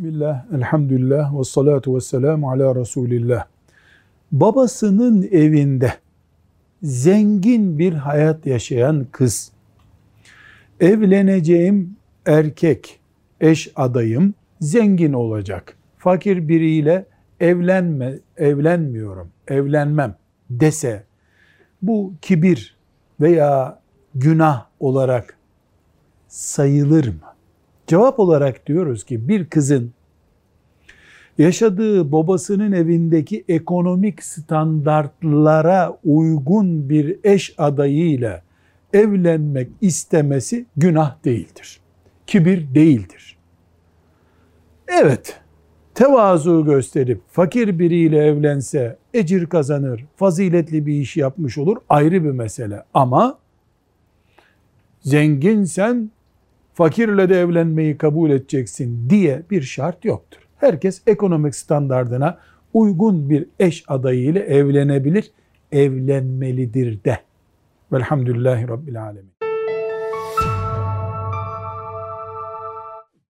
Bismillah, elhamdülillah ve salatu ve selamu ala Resulillah. Babasının evinde zengin bir hayat yaşayan kız, evleneceğim erkek, eş adayım zengin olacak. Fakir biriyle evlenme, evlenmiyorum, evlenmem dese, bu kibir veya günah olarak sayılır mı? Cevap olarak diyoruz ki bir kızın yaşadığı babasının evindeki ekonomik standartlara uygun bir eş adayıyla evlenmek istemesi günah değildir. Kibir değildir. Evet, tevazu gösterip fakir biriyle evlense ecir kazanır, faziletli bir iş yapmış olur ayrı bir mesele. Ama zenginsen fakirle de evlenmeyi kabul edeceksin diye bir şart yoktur. Herkes ekonomik standardına uygun bir eş adayı ile evlenebilir, evlenmelidir de. Velhamdülillahi Rabbil Alemin.